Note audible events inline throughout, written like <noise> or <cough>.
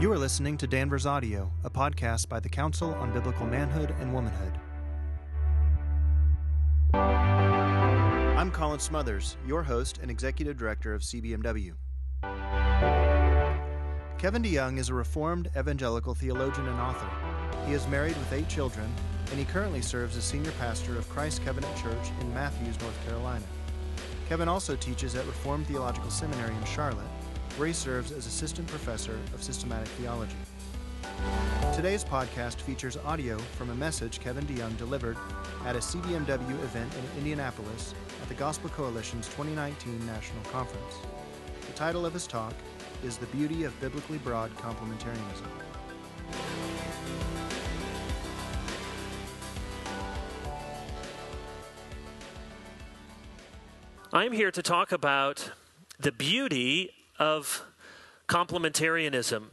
You are listening to Danvers Audio, a podcast by the Council on Biblical Manhood and Womanhood. I'm Colin Smothers, your host and executive director of CBMW. Kevin DeYoung is a Reformed evangelical theologian and author. He is married with eight children, and he currently serves as senior pastor of Christ Covenant Church in Matthews, North Carolina. Kevin also teaches at Reformed Theological Seminary in Charlotte where he serves as assistant professor of systematic theology. Today's podcast features audio from a message Kevin DeYoung delivered at a CBMW event in Indianapolis at the Gospel Coalition's 2019 National Conference. The title of his talk is The Beauty of Biblically Broad Complementarianism. I'm here to talk about the beauty of complementarianism.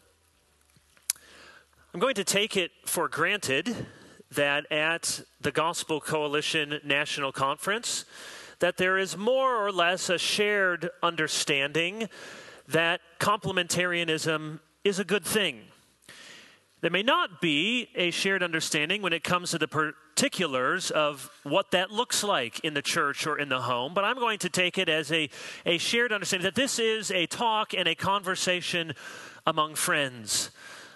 I'm going to take it for granted that at the Gospel Coalition National Conference that there is more or less a shared understanding that complementarianism is a good thing. There may not be a shared understanding when it comes to the particulars of what that looks like in the church or in the home, but I'm going to take it as a, a shared understanding that this is a talk and a conversation among friends,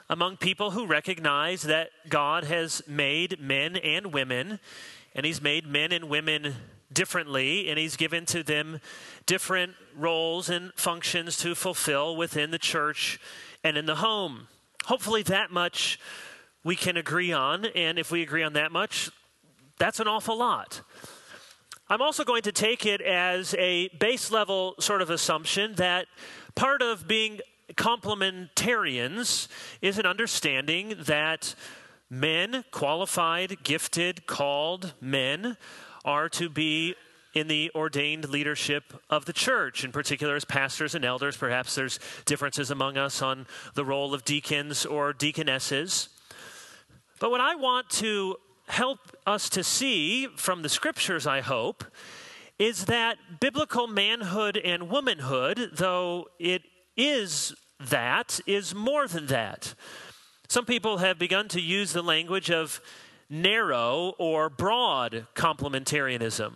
among people who recognize that God has made men and women, and He's made men and women differently, and He's given to them different roles and functions to fulfill within the church and in the home. Hopefully, that much we can agree on, and if we agree on that much, that's an awful lot. I'm also going to take it as a base level sort of assumption that part of being complementarians is an understanding that men, qualified, gifted, called men, are to be in the ordained leadership of the church, in particular as pastors and elders. Perhaps there's differences among us on the role of deacons or deaconesses. But what I want to help us to see from the scriptures, I hope, is that biblical manhood and womanhood, though it is that, is more than that. Some people have begun to use the language of narrow or broad complementarianism.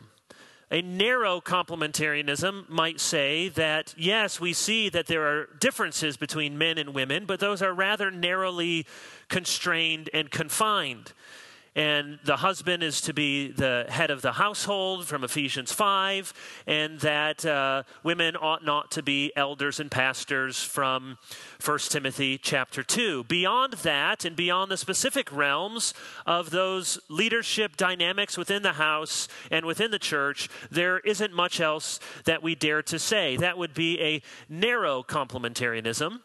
A narrow complementarianism might say that, yes, we see that there are differences between men and women, but those are rather narrowly constrained and confined. And the husband is to be the head of the household from Ephesians 5, and that uh, women ought not to be elders and pastors from 1 Timothy chapter 2. Beyond that, and beyond the specific realms of those leadership dynamics within the house and within the church, there isn't much else that we dare to say. That would be a narrow complementarianism.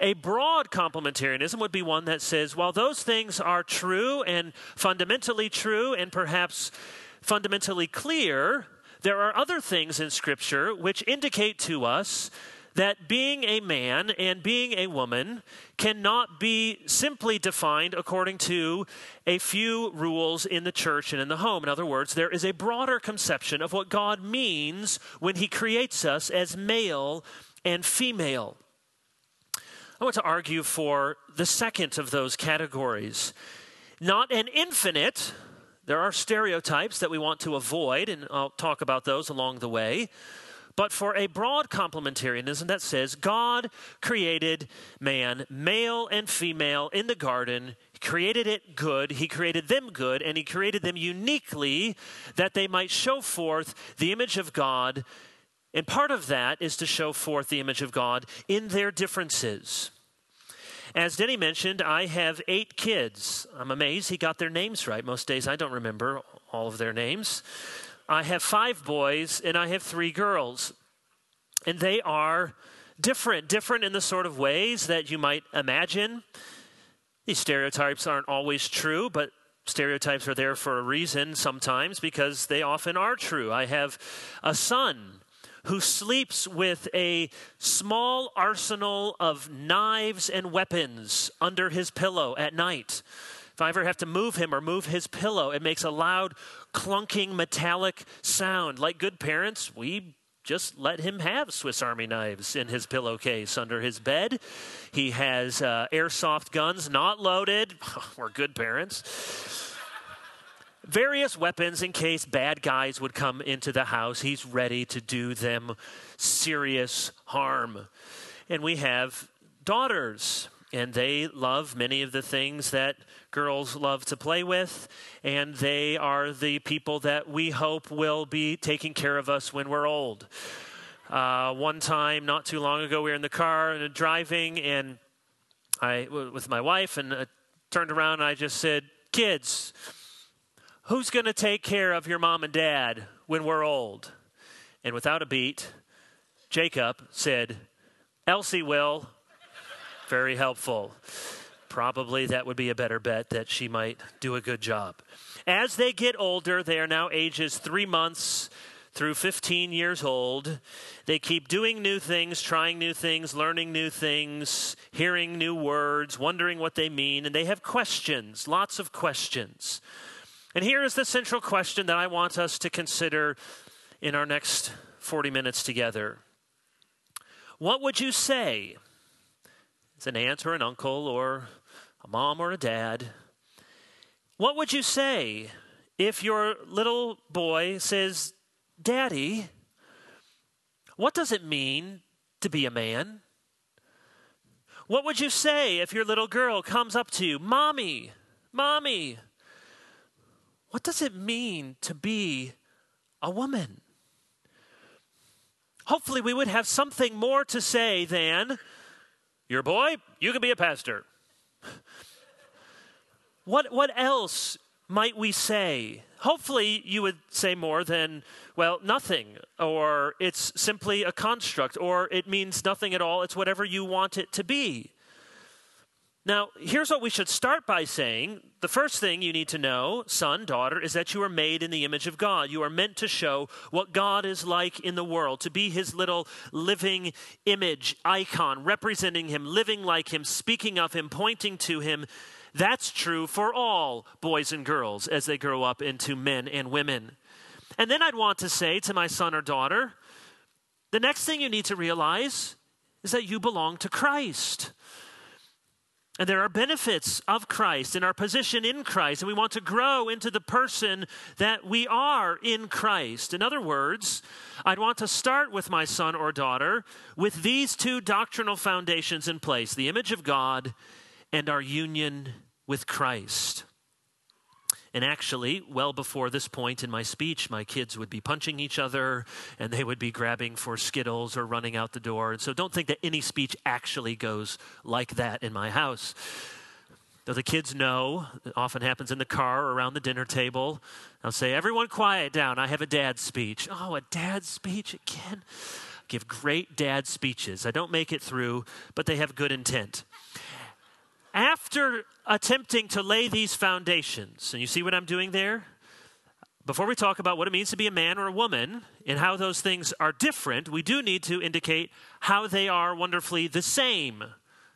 A broad complementarianism would be one that says, while those things are true and fundamentally true and perhaps fundamentally clear, there are other things in Scripture which indicate to us that being a man and being a woman cannot be simply defined according to a few rules in the church and in the home. In other words, there is a broader conception of what God means when He creates us as male and female. I want to argue for the second of those categories. Not an infinite, there are stereotypes that we want to avoid, and I'll talk about those along the way. But for a broad complementarianism that says God created man, male and female, in the garden. He created it good. He created them good, and He created them uniquely that they might show forth the image of God and part of that is to show forth the image of God in their differences. As Denny mentioned, I have eight kids. I'm amazed he got their names right. Most days I don't remember all of their names. I have five boys and I have three girls. And they are different, different in the sort of ways that you might imagine. These stereotypes aren't always true, but stereotypes are there for a reason sometimes because they often are true. I have a son who sleeps with a small arsenal of knives and weapons under his pillow at night. If I ever have to move him or move his pillow, it makes a loud, clunking, metallic sound. Like good parents, we just let him have Swiss Army knives in his pillowcase under his bed. He has uh, airsoft guns not loaded. <laughs> We're good parents. Various weapons in case bad guys would come into the house. He's ready to do them serious harm. And we have daughters, and they love many of the things that girls love to play with, and they are the people that we hope will be taking care of us when we're old. Uh, one time, not too long ago, we were in the car and driving, and I with my wife, and uh, turned around and I just said, "Kids, who's going to take care of your mom and dad when we're old?" And without a beat, Jacob said, "Elsie will." Very helpful probably that would be a better bet that she might do a good job. As they get older, they are now ages three months through 15 years old. They keep doing new things, trying new things, learning new things, hearing new words, wondering what they mean, and they have questions, lots of questions. And here is the central question that I want us to consider in our next 40 minutes together. What would you say as an aunt or an uncle or a mom or a dad, what would you say if your little boy says, Daddy, what does it mean to be a man? What would you say if your little girl comes up to you, Mommy, Mommy, what does it mean to be a woman? Hopefully, we would have something more to say than, Your boy, you can be a pastor. What, what else might we say? Hopefully, you would say more than, well, nothing, or it's simply a construct, or it means nothing at all, it's whatever you want it to be. Now, here's what we should start by saying. The first thing you need to know, son, daughter, is that you are made in the image of God. You are meant to show what God is like in the world, to be his little living image, icon, representing him, living like him, speaking of him, pointing to him. That's true for all boys and girls as they grow up into men and women. And then I'd want to say to my son or daughter, the next thing you need to realize is that you belong to Christ. And there are benefits of Christ and our position in Christ, and we want to grow into the person that we are in Christ. In other words, I'd want to start with my son or daughter with these two doctrinal foundations in place the image of God and our union with Christ. And actually, well before this point in my speech, my kids would be punching each other and they would be grabbing for Skittles or running out the door. And so don't think that any speech actually goes like that in my house. Though the kids know, it often happens in the car or around the dinner table. I'll say, Everyone quiet down. I have a dad speech. Oh, a dad speech again? give great dad speeches. I don't make it through, but they have good intent after attempting to lay these foundations, and you see what I'm doing there? Before we talk about what it means to be a man or a woman and how those things are different, we do need to indicate how they are wonderfully the same.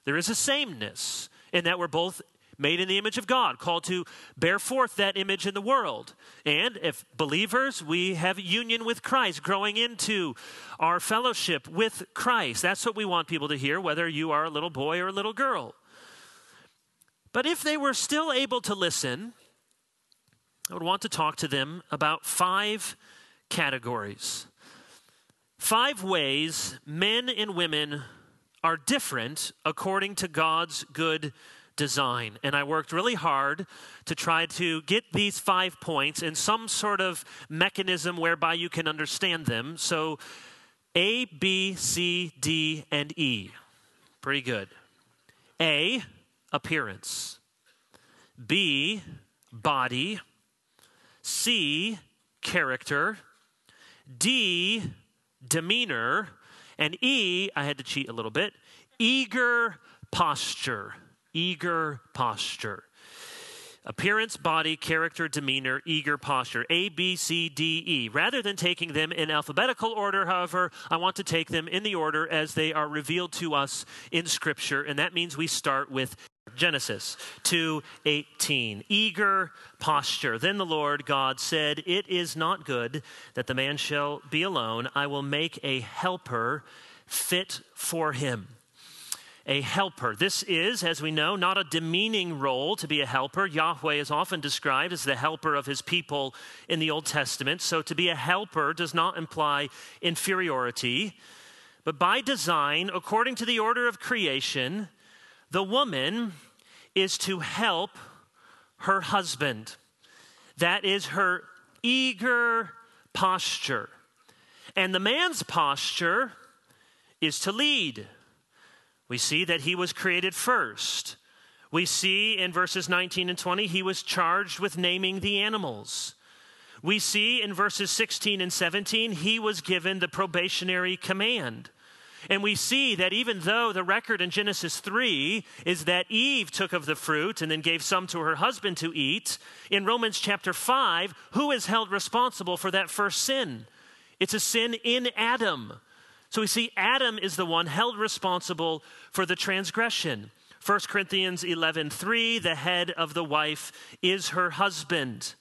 There is a sameness in that we're both made in the image of God, called to bear forth that image in the world. And if believers, we have union with Christ, growing into our fellowship with Christ. That's what we want people to hear, whether you are a little boy or a little girl. But if they were still able to listen, I would want to talk to them about five categories. Five ways men and women are different according to God's good design. And I worked really hard to try to get these five points in some sort of mechanism whereby you can understand them. So A, B, C, D, and E. Pretty good. A, appearance. B, body. C, character. D, demeanor. And E, I had to cheat a little bit, eager posture. Eager posture. Appearance, body, character, demeanor, eager posture. A, B, C, D, E. Rather than taking them in alphabetical order, however, I want to take them in the order as they are revealed to us in Scripture, and that means we start with Genesis 2:18 eager posture then the Lord God said it is not good that the man shall be alone I will make a helper fit for him a helper. This is, as we know, not a demeaning role to be a helper. Yahweh is often described as the helper of his people in the Old Testament. So to be a helper does not imply inferiority. But by design, according to the order of creation, the woman is to help her husband. That is her eager posture. And the man's posture is to lead. We see that he was created first. We see in verses 19 and 20, he was charged with naming the animals. We see in verses 16 and 17, he was given the probationary command. And we see that even though the record in Genesis 3 is that Eve took of the fruit and then gave some to her husband to eat, in Romans chapter 5, who is held responsible for that first sin? It's a sin in Adam. So we see Adam is the one held responsible for the transgression. 1 Corinthians 11:3 the head of the wife is her husband.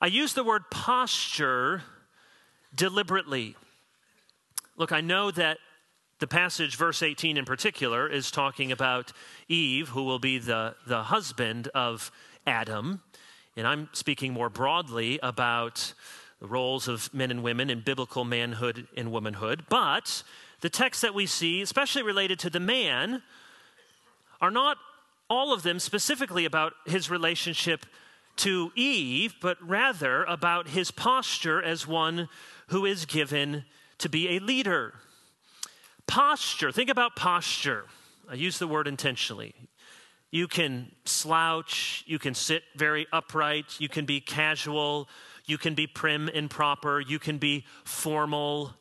I use the word posture deliberately. Look, I know that the passage, verse 18 in particular, is talking about Eve, who will be the, the husband of Adam. And I'm speaking more broadly about the roles of men and women in biblical manhood and womanhood. But the texts that we see, especially related to the man, are not all of them specifically about his relationship to Eve, but rather about his posture as one who is given to be a leader. Posture, think about posture. I use the word intentionally. You can slouch, you can sit very upright, you can be casual, you can be prim and proper, you can be formal.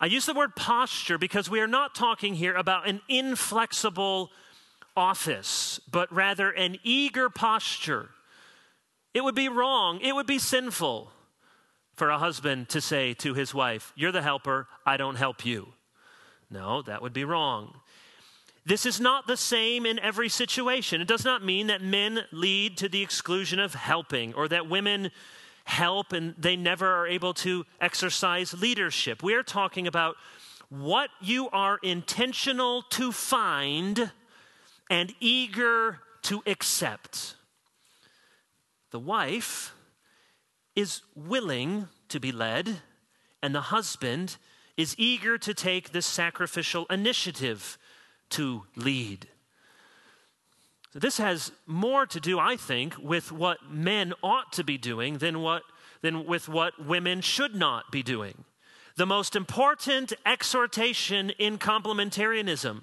I use the word posture because we are not talking here about an inflexible office, but rather an eager posture. It would be wrong, it would be sinful for a husband to say to his wife, You're the helper, I don't help you. No, that would be wrong. This is not the same in every situation. It does not mean that men lead to the exclusion of helping or that women help and they never are able to exercise leadership. We are talking about what you are intentional to find and eager to accept. The wife is willing to be led, and the husband is eager to take this sacrificial initiative to lead. So this has more to do, I think, with what men ought to be doing than, what, than with what women should not be doing. The most important exhortation in complementarianism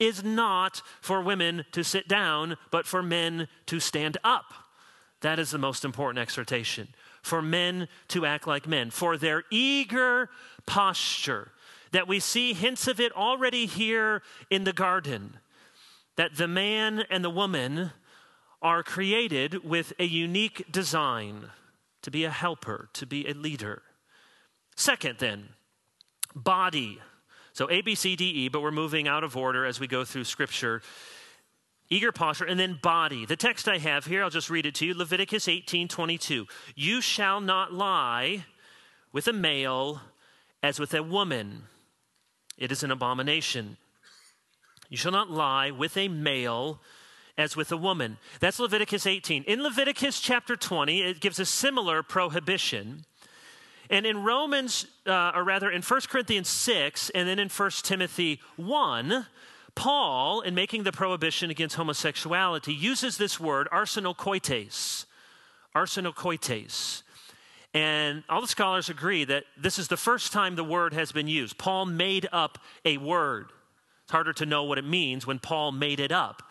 is not for women to sit down, but for men to stand up. That is the most important exhortation. For men to act like men, for their eager posture, that we see hints of it already here in the garden that the man and the woman are created with a unique design to be a helper, to be a leader. Second, then, body. So A, B, C, D, E, but we're moving out of order as we go through Scripture. Eager posture, and then body. The text I have here, I'll just read it to you Leviticus 18 22. You shall not lie with a male as with a woman, it is an abomination. You shall not lie with a male as with a woman. That's Leviticus 18. In Leviticus chapter 20, it gives a similar prohibition. And in Romans, uh, or rather in 1 Corinthians 6, and then in 1 Timothy 1, Paul, in making the prohibition against homosexuality, uses this word, arsenokoites. Arsenokoites. And all the scholars agree that this is the first time the word has been used. Paul made up a word It's harder to know what it means when Paul made it up.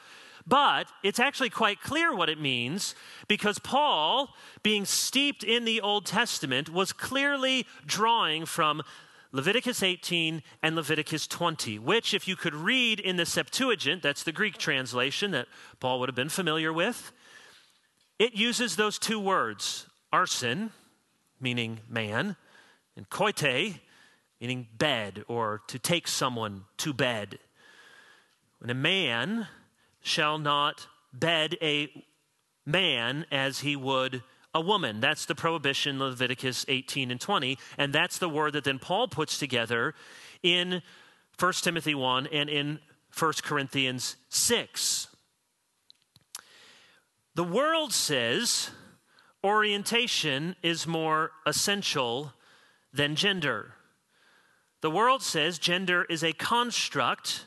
But it's actually quite clear what it means because Paul, being steeped in the Old Testament, was clearly drawing from Leviticus 18 and Leviticus 20, which, if you could read in the Septuagint, that's the Greek translation that Paul would have been familiar with, it uses those two words, arsen, meaning man, and koite, meaning bed or to take someone to bed. When a man shall not bed a man as he would a woman. That's the prohibition, Leviticus 18 and 20. And that's the word that then Paul puts together in 1 Timothy 1 and in 1 Corinthians 6. The world says orientation is more essential than gender. The world says gender is a construct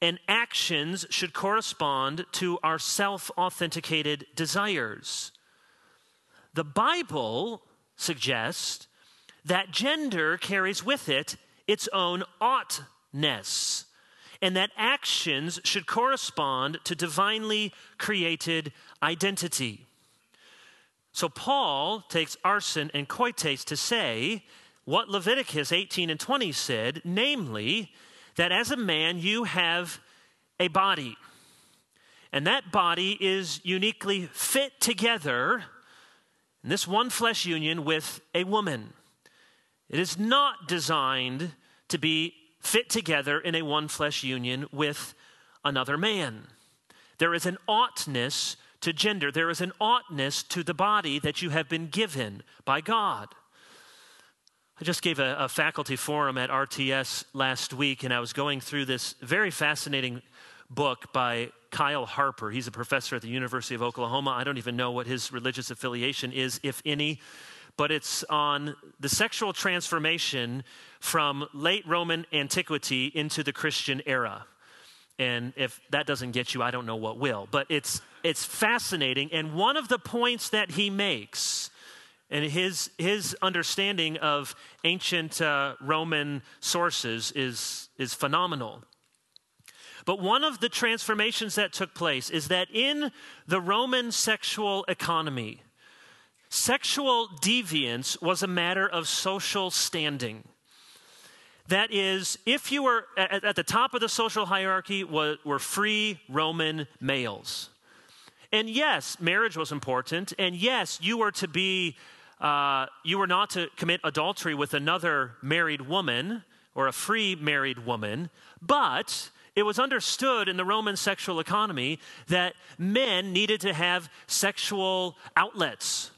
and actions should correspond to our self authenticated desires. The Bible suggests that gender carries with it its own oughtness, and that actions should correspond to divinely created identity. So Paul takes arsen and koites to say what Leviticus 18 and 20 said, namely, that as a man you have a body. And that body is uniquely fit together in this one flesh union with a woman. It is not designed to be fit together in a one flesh union with another man. There is an oughtness to gender, there is an oughtness to the body that you have been given by God. I just gave a, a, faculty forum at RTS last week, and I was going through this very fascinating book by Kyle Harper. He's a professor at the University of Oklahoma. I don't even know what his religious affiliation is, if any, but it's on the sexual transformation from late Roman antiquity into the Christian era. And if that doesn't get you, I don't know what will. But it's, it's fascinating. And one of the points that he makes and his, his understanding of ancient uh, Roman sources is, is phenomenal. But one of the transformations that took place is that in the Roman sexual economy, sexual deviance was a matter of social standing. That is, if you were at, at the top of the social hierarchy, were, were free Roman males. And yes, marriage was important. And yes, you were to be uh, you were not to commit adultery with another married woman or a free married woman, but it was understood in the Roman sexual economy that men needed to have sexual outlets.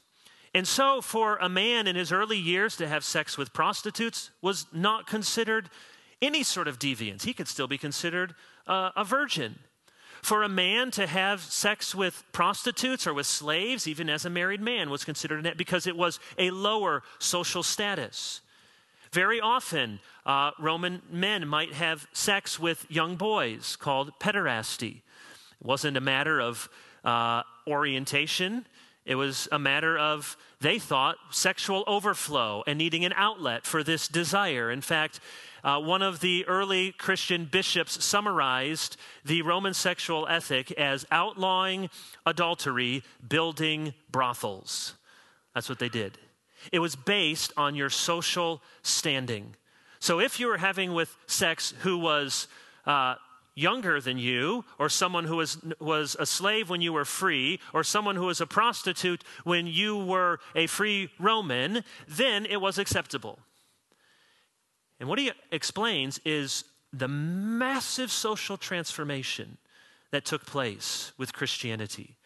And so, for a man in his early years to have sex with prostitutes was not considered any sort of deviance. He could still be considered uh, a virgin. For a man to have sex with prostitutes or with slaves, even as a married man, was considered because it was a lower social status. Very often, uh, Roman men might have sex with young boys called pederasty. It wasn't a matter of uh, orientation, it was a matter of, they thought, sexual overflow and needing an outlet for this desire. In fact, uh, one of the early Christian bishops summarized the Roman sexual ethic as outlawing adultery, building brothels. That's what they did. It was based on your social standing. So if you were having with sex who was uh, younger than you, or someone who was, was a slave when you were free, or someone who was a prostitute when you were a free Roman, then it was acceptable. And what he explains is the massive social transformation that took place with Christianity.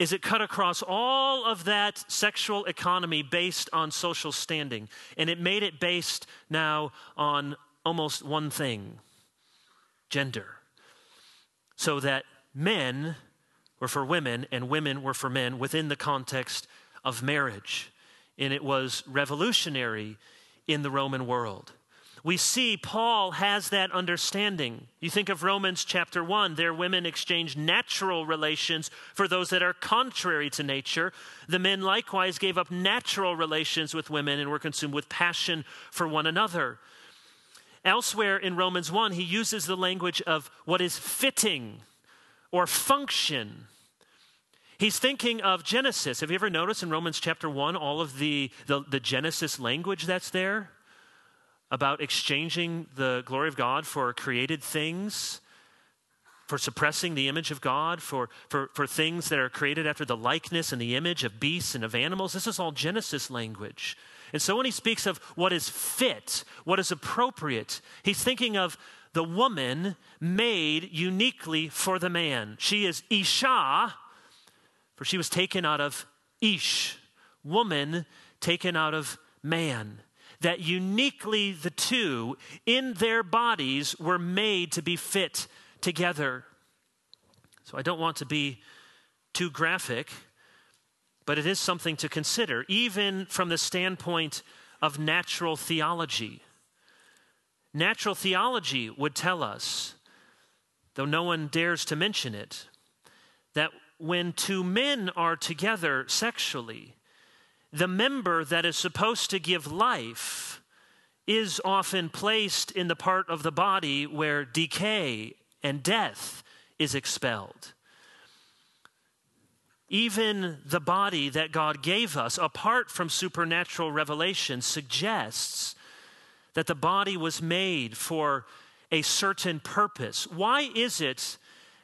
Is it cut across all of that sexual economy based on social standing, and it made it based now on almost one thing gender. So that men were for women and women were for men within the context of marriage. And it was revolutionary in the Roman world we see Paul has that understanding. You think of Romans chapter 1, there women exchange natural relations for those that are contrary to nature. The men likewise gave up natural relations with women and were consumed with passion for one another. Elsewhere in Romans 1, he uses the language of what is fitting or function. He's thinking of Genesis. Have you ever noticed in Romans chapter 1 all of the, the, the Genesis language that's there? About exchanging the glory of God for created things, for suppressing the image of God, for, for, for things that are created after the likeness and the image of beasts and of animals. This is all Genesis language. And so when he speaks of what is fit, what is appropriate, he's thinking of the woman made uniquely for the man. She is Isha, for she was taken out of Ish, woman taken out of man. That uniquely the two in their bodies were made to be fit together. So I don't want to be too graphic, but it is something to consider, even from the standpoint of natural theology. Natural theology would tell us, though no one dares to mention it, that when two men are together sexually, the member that is supposed to give life is often placed in the part of the body where decay and death is expelled. Even the body that God gave us, apart from supernatural revelation, suggests that the body was made for a certain purpose. Why is it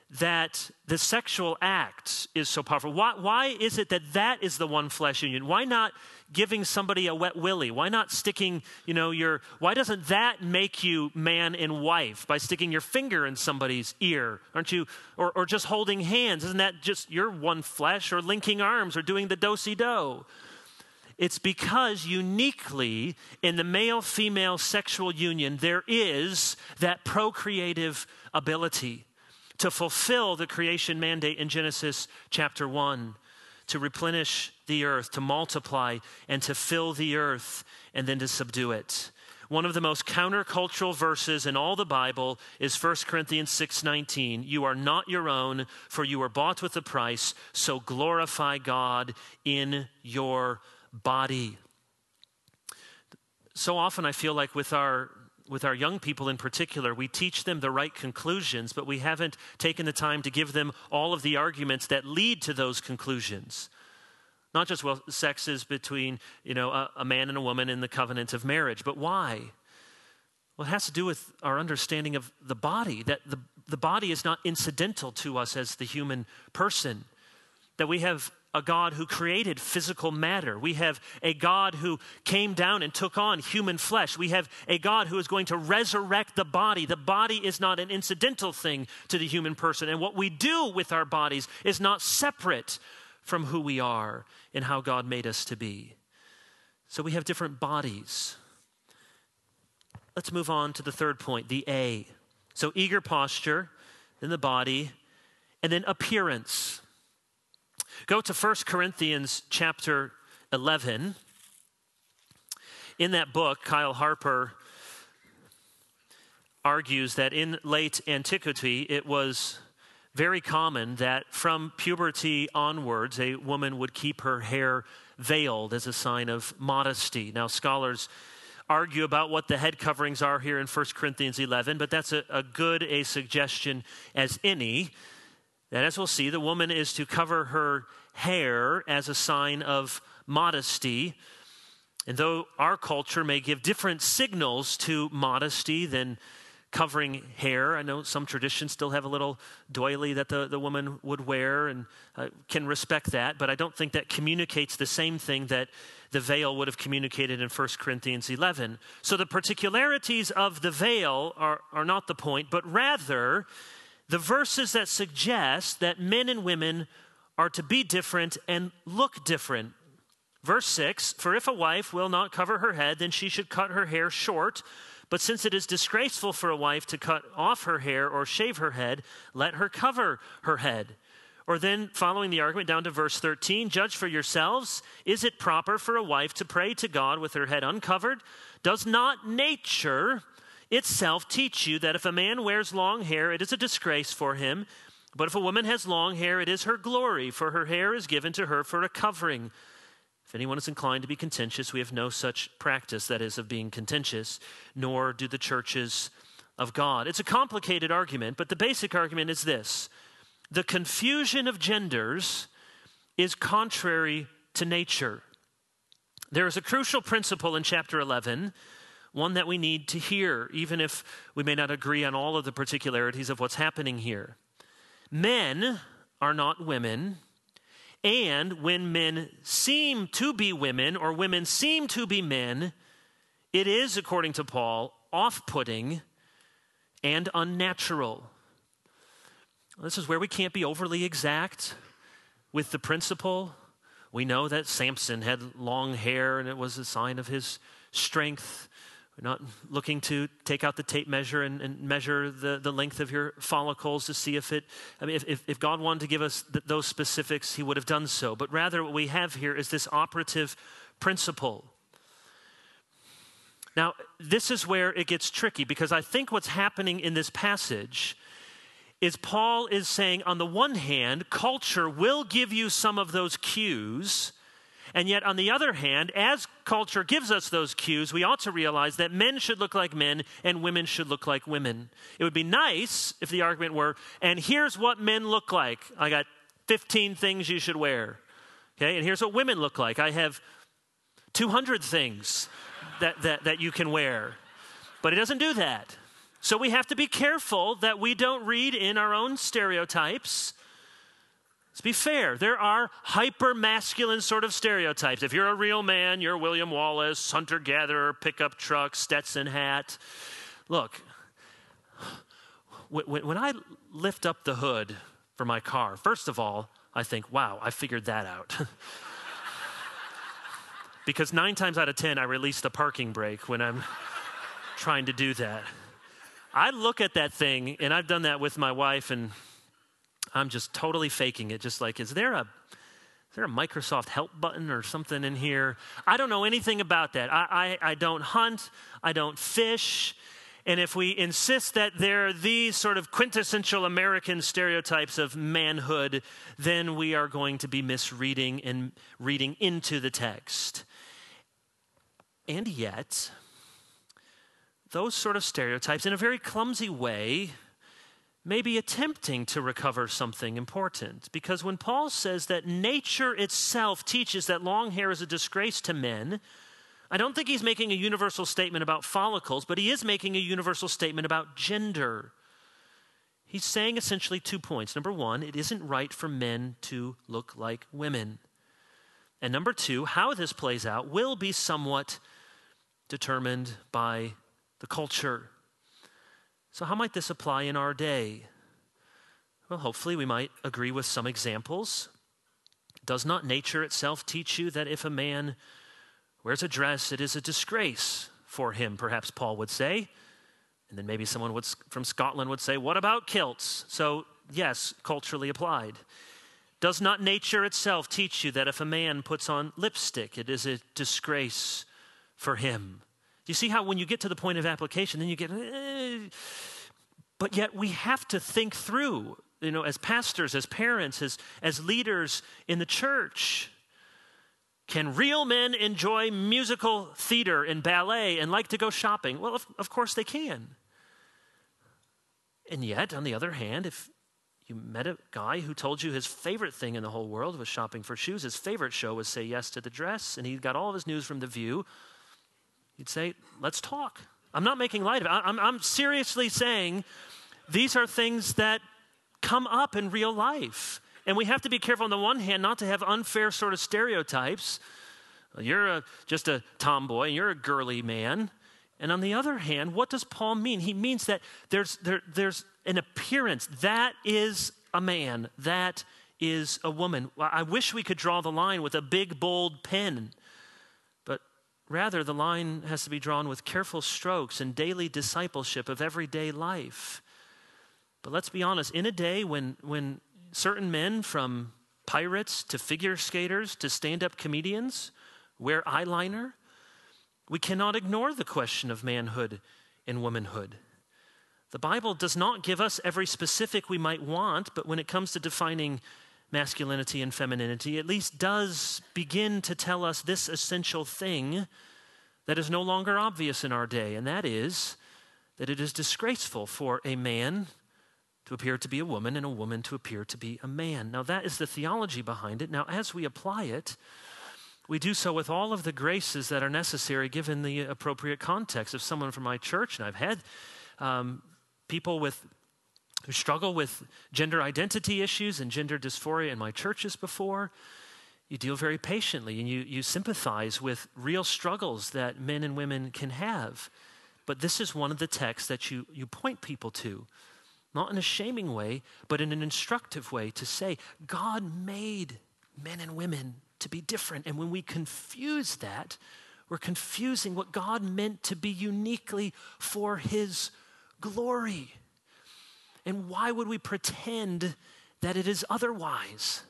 that the sexual act is so powerful? Why, why is it that that is the one flesh union? Why not giving somebody a wet willy? Why not sticking, you know, your, why doesn't that make you man and wife by sticking your finger in somebody's ear? Aren't you, or, or just holding hands? Isn't that just your one flesh or linking arms or doing the do si do? It's because uniquely in the male female sexual union, there is that procreative ability to fulfill the creation mandate in Genesis chapter 1 to replenish the earth, to multiply, and to fill the earth, and then to subdue it. One of the most countercultural verses in all the Bible is 1 Corinthians 6:19. You are not your own, for you were bought with a price, so glorify God in your body. So often I feel like with our with our young people in particular, we teach them the right conclusions, but we haven't taken the time to give them all of the arguments that lead to those conclusions. Not just, well, sex is between, you know, a, a man and a woman in the covenant of marriage, but why? Well, it has to do with our understanding of the body, that the, the body is not incidental to us as the human person, that we have a God who created physical matter. We have a God who came down and took on human flesh. We have a God who is going to resurrect the body. The body is not an incidental thing to the human person. And what we do with our bodies is not separate from who we are and how God made us to be. So we have different bodies. Let's move on to the third point, the A. So eager posture, then the body, and then appearance. Go to 1 Corinthians chapter 11. In that book, Kyle Harper argues that in late antiquity, it was very common that from puberty onwards, a woman would keep her hair veiled as a sign of modesty. Now, scholars argue about what the head coverings are here in 1 Corinthians 11, but that's a, a good a suggestion as any. And as we'll see, the woman is to cover her hair as a sign of modesty. And though our culture may give different signals to modesty than covering hair, I know some traditions still have a little doily that the, the woman would wear and uh, can respect that, but I don't think that communicates the same thing that the veil would have communicated in 1 Corinthians 11. So the particularities of the veil are, are not the point, but rather the verses that suggest that men and women are to be different and look different. Verse 6 For if a wife will not cover her head, then she should cut her hair short. But since it is disgraceful for a wife to cut off her hair or shave her head, let her cover her head. Or then, following the argument down to verse 13, judge for yourselves. Is it proper for a wife to pray to God with her head uncovered? Does not nature itself teach you that if a man wears long hair, it is a disgrace for him. But if a woman has long hair, it is her glory, for her hair is given to her for a covering. If anyone is inclined to be contentious, we have no such practice, that is, of being contentious, nor do the churches of God. It's a complicated argument, but the basic argument is this the confusion of genders is contrary to nature. There is a crucial principle in chapter 11 one that we need to hear, even if we may not agree on all of the particularities of what's happening here. Men are not women, and when men seem to be women or women seem to be men, it is, according to Paul, off putting and unnatural. This is where we can't be overly exact with the principle. We know that Samson had long hair and it was a sign of his strength. We're not looking to take out the tape measure and, and measure the, the length of your follicles to see if it, I mean, if, if, God wanted to give us th- those specifics, he would have done so. But rather, what we have here is this operative principle. Now, this is where it gets tricky because I think what's happening in this passage is Paul is saying, on the one hand, culture will give you some of those cues. And yet, on the other hand, as culture gives us those cues, we ought to realize that men should look like men and women should look like women. It would be nice if the argument were, and here's what men look like. I got 15 things you should wear. Okay, and here's what women look like. I have 200 things that, that, that you can wear. But it doesn't do that. So we have to be careful that we don't read in our own stereotypes. Let's be fair. There are hyper masculine sort of stereotypes. If you're a real man, you're William Wallace, hunter gatherer, pickup truck, Stetson hat. Look, when I lift up the hood for my car, first of all, I think, wow, I figured that out. <laughs> because nine times out of ten, I release the parking brake when I'm trying to do that. I look at that thing, and I've done that with my wife, and I'm just totally faking it. Just like, is there a is there a Microsoft help button or something in here? I don't know anything about that. I, I, I don't hunt, I don't fish. And if we insist that there are these sort of quintessential American stereotypes of manhood, then we are going to be misreading and reading into the text. And yet, those sort of stereotypes in a very clumsy way may be attempting to recover something important. Because when Paul says that nature itself teaches that long hair is a disgrace to men, I don't think he's making a universal statement about follicles, but he is making a universal statement about gender. He's saying essentially two points. Number one, it isn't right for men to look like women. And number two, how this plays out will be somewhat determined by the culture. So, how might this apply in our day? Well, hopefully, we might agree with some examples. Does not nature itself teach you that if a man wears a dress, it is a disgrace for him, perhaps Paul would say? And then maybe someone from Scotland would say, What about kilts? So, yes, culturally applied. Does not nature itself teach you that if a man puts on lipstick, it is a disgrace for him? You see how when you get to the point of application, then you get, eh. but yet we have to think through, you know, as pastors, as parents, as, as leaders in the church. Can real men enjoy musical theater and ballet and like to go shopping? Well, of, of course they can. And yet, on the other hand, if you met a guy who told you his favorite thing in the whole world was shopping for shoes, his favorite show was Say Yes to the Dress, and he got all of his news from The View, You'd say, let's talk. I'm not making light of it. I'm, I'm seriously saying these are things that come up in real life. And we have to be careful on the one hand not to have unfair sort of stereotypes. You're a, just a tomboy, and you're a girly man. And on the other hand, what does Paul mean? He means that there's, there, there's an appearance. That is a man. That is a woman. I wish we could draw the line with a big, bold pen Rather, the line has to be drawn with careful strokes and daily discipleship of everyday life. But let's be honest, in a day when, when certain men, from pirates to figure skaters to stand up comedians, wear eyeliner, we cannot ignore the question of manhood and womanhood. The Bible does not give us every specific we might want, but when it comes to defining masculinity and femininity, at least does begin to tell us this essential thing that is no longer obvious in our day, and that is that it is disgraceful for a man to appear to be a woman and a woman to appear to be a man. Now, that is the theology behind it. Now, as we apply it, we do so with all of the graces that are necessary given the appropriate context. If someone from my church, and I've had um, people with who struggle with gender identity issues and gender dysphoria in my churches before. You deal very patiently and you, you sympathize with real struggles that men and women can have. but this is one of the texts that you, you point people to, not in a shaming way, but in an instructive way to say, God made men and women to be different. And when we confuse that, we're confusing what God meant to be uniquely for His glory. And why would we pretend that it is otherwise?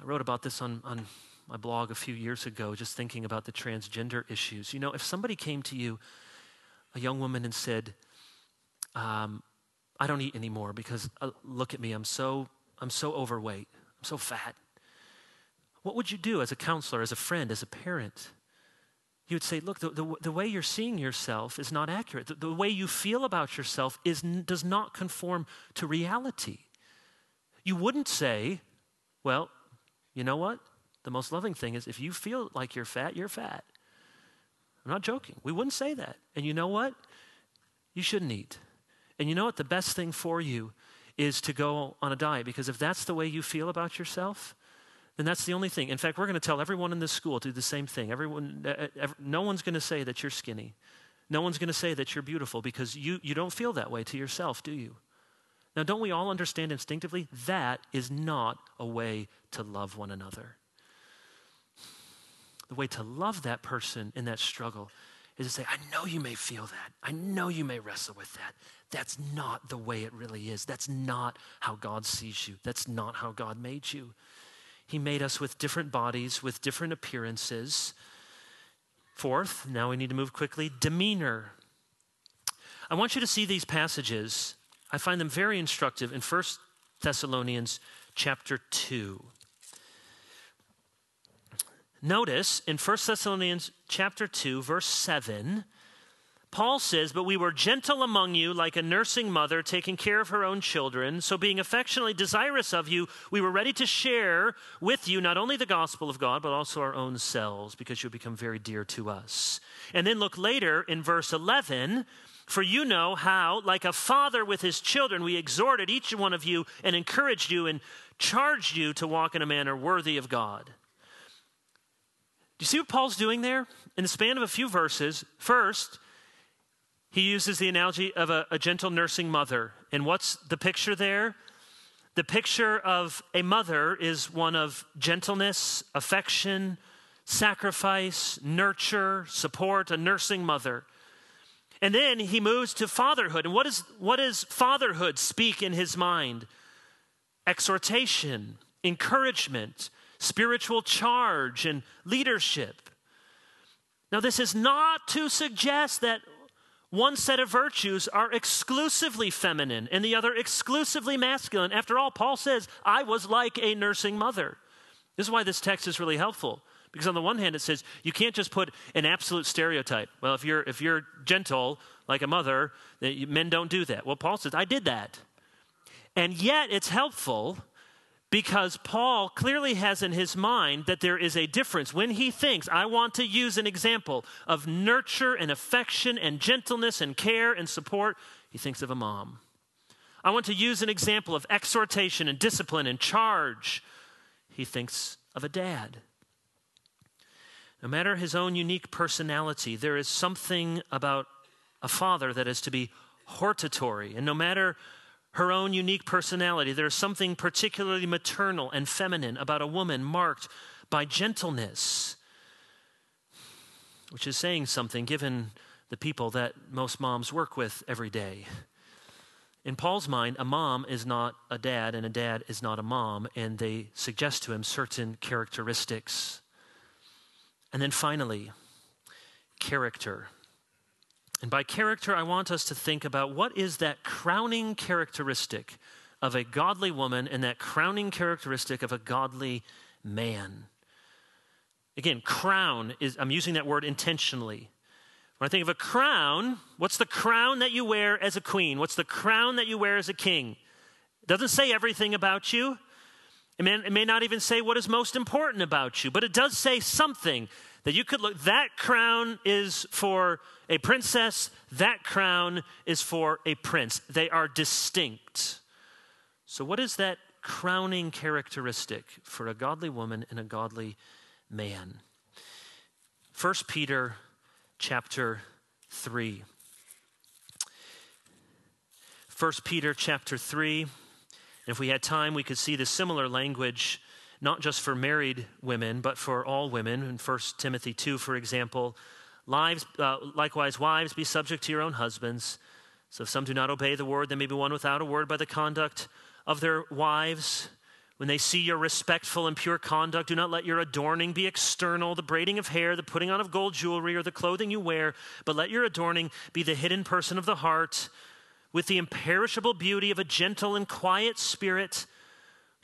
I wrote about this on, on my blog a few years ago, just thinking about the transgender issues. You know, if somebody came to you, a young woman, and said, um, I don't eat anymore because uh, look at me, I'm so, I'm so overweight, I'm so fat. What would you do as a counselor, as a friend, as a parent? You would say, look, the, the, the way you're seeing yourself is not accurate. The, the way you feel about yourself is, does not conform to reality. You wouldn't say, well, you know what? The most loving thing is if you feel like you're fat, you're fat. I'm not joking. We wouldn't say that. And you know what? You shouldn't eat. And you know what? The best thing for you is to go on a diet because if that's the way you feel about yourself, then that's the only thing. In fact, we're going to tell everyone in this school to do the same thing. Everyone, no one's going to say that you're skinny. No one's going to say that you're beautiful because you, you don't feel that way to yourself, do you? Now, don't we all understand instinctively that is not a way to love one another? The way to love that person in that struggle is to say, I know you may feel that. I know you may wrestle with that. That's not the way it really is. That's not how God sees you. That's not how God made you. He made us with different bodies, with different appearances. Fourth, now we need to move quickly demeanor. I want you to see these passages. I find them very instructive in 1 Thessalonians chapter 2. Notice in 1 Thessalonians chapter 2 verse 7 Paul says, But we were gentle among you, like a nursing mother taking care of her own children. So, being affectionately desirous of you, we were ready to share with you not only the gospel of God, but also our own selves, because you become very dear to us. And then look later in verse 11. For you know how, like a father with his children, we exhorted each one of you and encouraged you and charged you to walk in a manner worthy of God. Do you see what Paul's doing there? In the span of a few verses, first, he uses the analogy of a, a, gentle nursing mother. And what's the picture there? The picture of a mother is one of gentleness, affection, sacrifice, nurture, support, a nursing mother. And then he moves to fatherhood. And what, is, what does fatherhood speak in his mind? Exhortation, encouragement, spiritual charge, and leadership. Now, this is not to suggest that one set of virtues are exclusively feminine and the other exclusively masculine. After all, Paul says, I was like a nursing mother. This is why this text is really helpful. Because on the one hand, it says you can't just put an absolute stereotype. Well, if you're, if you're gentle like a mother, men don't do that. Well, Paul says, I did that. And yet, it's helpful because Paul clearly has in his mind that there is a difference. When he thinks, I want to use an example of nurture and affection and gentleness and care and support, he thinks of a mom. I want to use an example of exhortation and discipline and charge, he thinks of a dad. No matter his own unique personality, there is something about a father that is to be hortatory. And no matter her own unique personality. There's something particularly maternal and feminine about a woman marked by gentleness, which is saying something given the people that most moms work with every day. In Paul's mind, a mom is not a dad, and a dad is not a mom, and they suggest to him certain characteristics. And then finally, character. And by character, I want us to think about what is that crowning characteristic of a godly woman and that crowning characteristic of a godly man. Again, crown is, I'm using that word intentionally. When I think of a crown, what's the crown that you wear as a queen? What's the crown that you wear as a king? It doesn't say everything about you. It may, it may not even say what is most important about you, but it does say something that you could look. That crown is for a princess, that crown is for a prince. They are distinct. So, what is that crowning characteristic for a godly woman and a godly man? 1 Peter chapter 3. 1 Peter chapter 3. If we had time, we could see the similar language, not just for married women, but for all women. In 1 Timothy 2, for example, lives, uh, likewise, wives, be subject to your own husbands. So if some do not obey the word, they may be won without a word by the conduct of their wives. When they see your respectful and pure conduct, do not let your adorning be external, the braiding of hair, the putting on of gold jewelry, or the clothing you wear, but let your adorning be the hidden person of the heart with the imperishable beauty of a gentle and quiet spirit,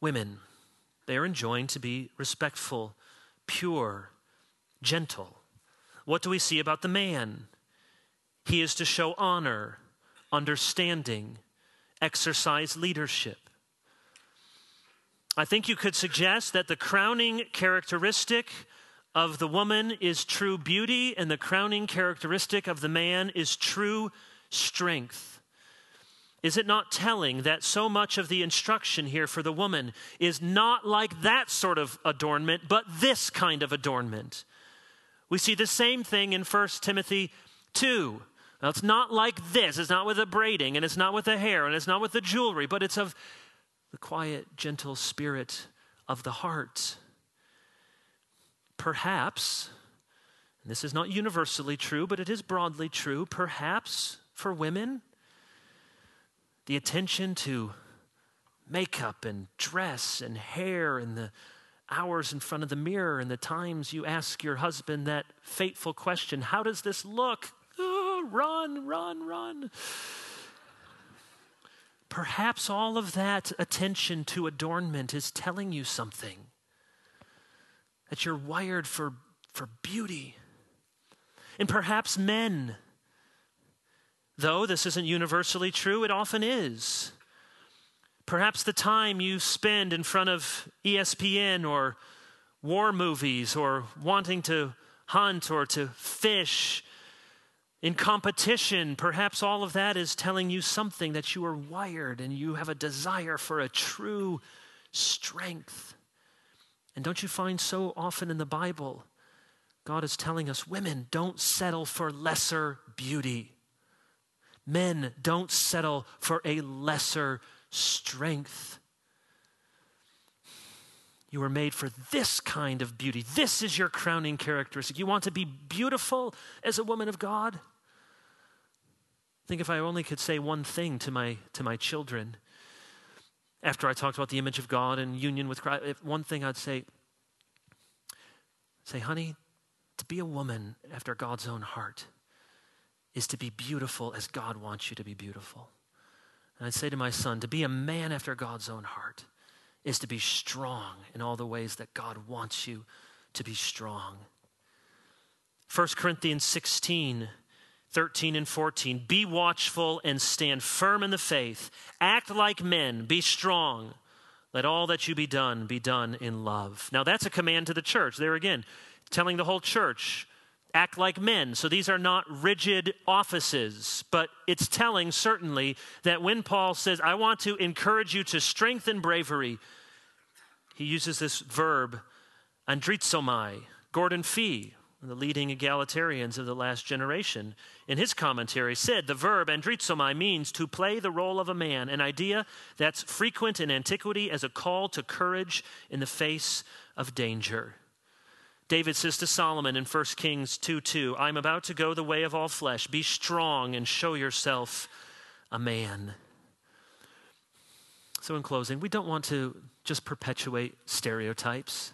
women? They are enjoined to be respectful, pure, gentle. What do we see about the man? He is to show honor, understanding, exercise leadership. I think you could suggest that the crowning characteristic of the woman is true beauty, and the crowning characteristic of the man is true strength. Is it not telling that so much of the instruction here for the woman is not like that sort of adornment, but this kind of adornment? We see the same thing in 1 Timothy 2. Now, it's not like this. It's not with the braiding, and it's not with the hair, and it's not with the jewelry, but it's of the quiet, gentle spirit of the heart. Perhaps, this is not universally true, but it is broadly true, perhaps for women, the attention to makeup and dress and hair and the hours in front of the mirror and the times you ask your husband that fateful question How does this look? Oh, run, run, run. Perhaps all of that attention to adornment is telling you something that you're wired for, for beauty. And perhaps men Though this isn't universally true, it often is. Perhaps the time you spend in front of ESPN or war movies or wanting to hunt or to fish in competition, perhaps all of that is telling you something that you are wired and you have a desire for a true strength. And don't you find so often in the Bible, God is telling us women, don't settle for lesser beauty. Men don't settle for a lesser strength. You were made for this kind of beauty. This is your crowning characteristic. You want to be beautiful as a woman of God? I think if I only could say one thing to my, to my children after I talked about the image of God and union with Christ, if one thing I'd say, say, honey, to be a woman after God's own heart is to be beautiful as God wants you to be beautiful. And I'd say to my son, to be a man after God's own heart is to be strong in all the ways that God wants you to be strong. 1 Corinthians 16, 13 and 14. Be watchful and stand firm in the faith. Act like men. Be strong. Let all that you be done be done in love. Now, that's a command to the church. There again, telling the whole church act like men. So these are not rigid offices, but it's telling certainly that when Paul says, I want to encourage you to strengthen bravery, he uses this verb, andrizomai. Gordon Fee, the leading egalitarians of the last generation, in his commentary said the verb andrizomai means to play the role of a man, an idea that's frequent in antiquity as a call to courage in the face of danger. David says to Solomon in 1 Kings 2 2, I'm about to go the way of all flesh. Be strong and show yourself a man. So, in closing, we don't want to just perpetuate stereotypes.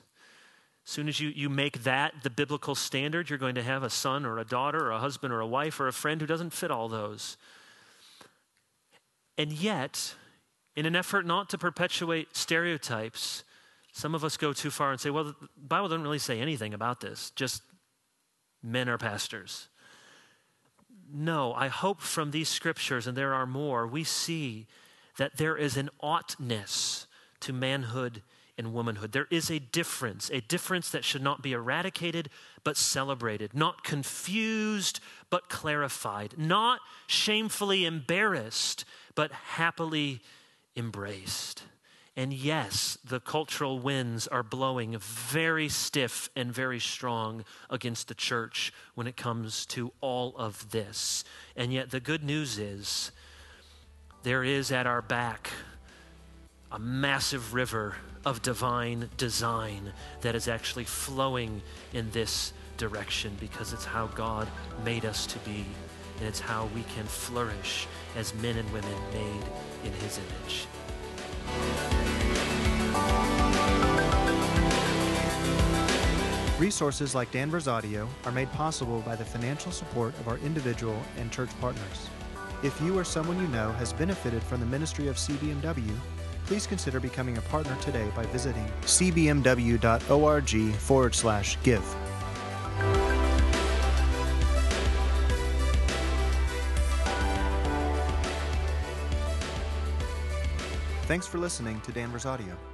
As soon as you, you make that the biblical standard, you're going to have a son or a daughter or a husband or a wife or a friend who doesn't fit all those. And yet, in an effort not to perpetuate stereotypes, some of us go too far and say, well, the Bible doesn't really say anything about this, just men are pastors. no, I hope from these scriptures, and there are more, we see that there is an oughtness to manhood and womanhood. There is a difference, a difference that should not be eradicated but celebrated, not confused but clarified, not shamefully embarrassed but happily embraced. And yes, the cultural winds are blowing very stiff and very strong against the church when it comes to all of this. And yet, the good news is there is at our back a massive river of divine design that is actually flowing in this direction because it's how God made us to be, and it's how we can flourish as men and women made in His image. Resources like Danvers Audio are made possible by the financial support of our individual and church partners. If you or someone you know has benefited from the ministry of CBMW, please consider becoming a partner today by visiting cbmw.org forward slash give. Thanks for listening to Danvers Audio.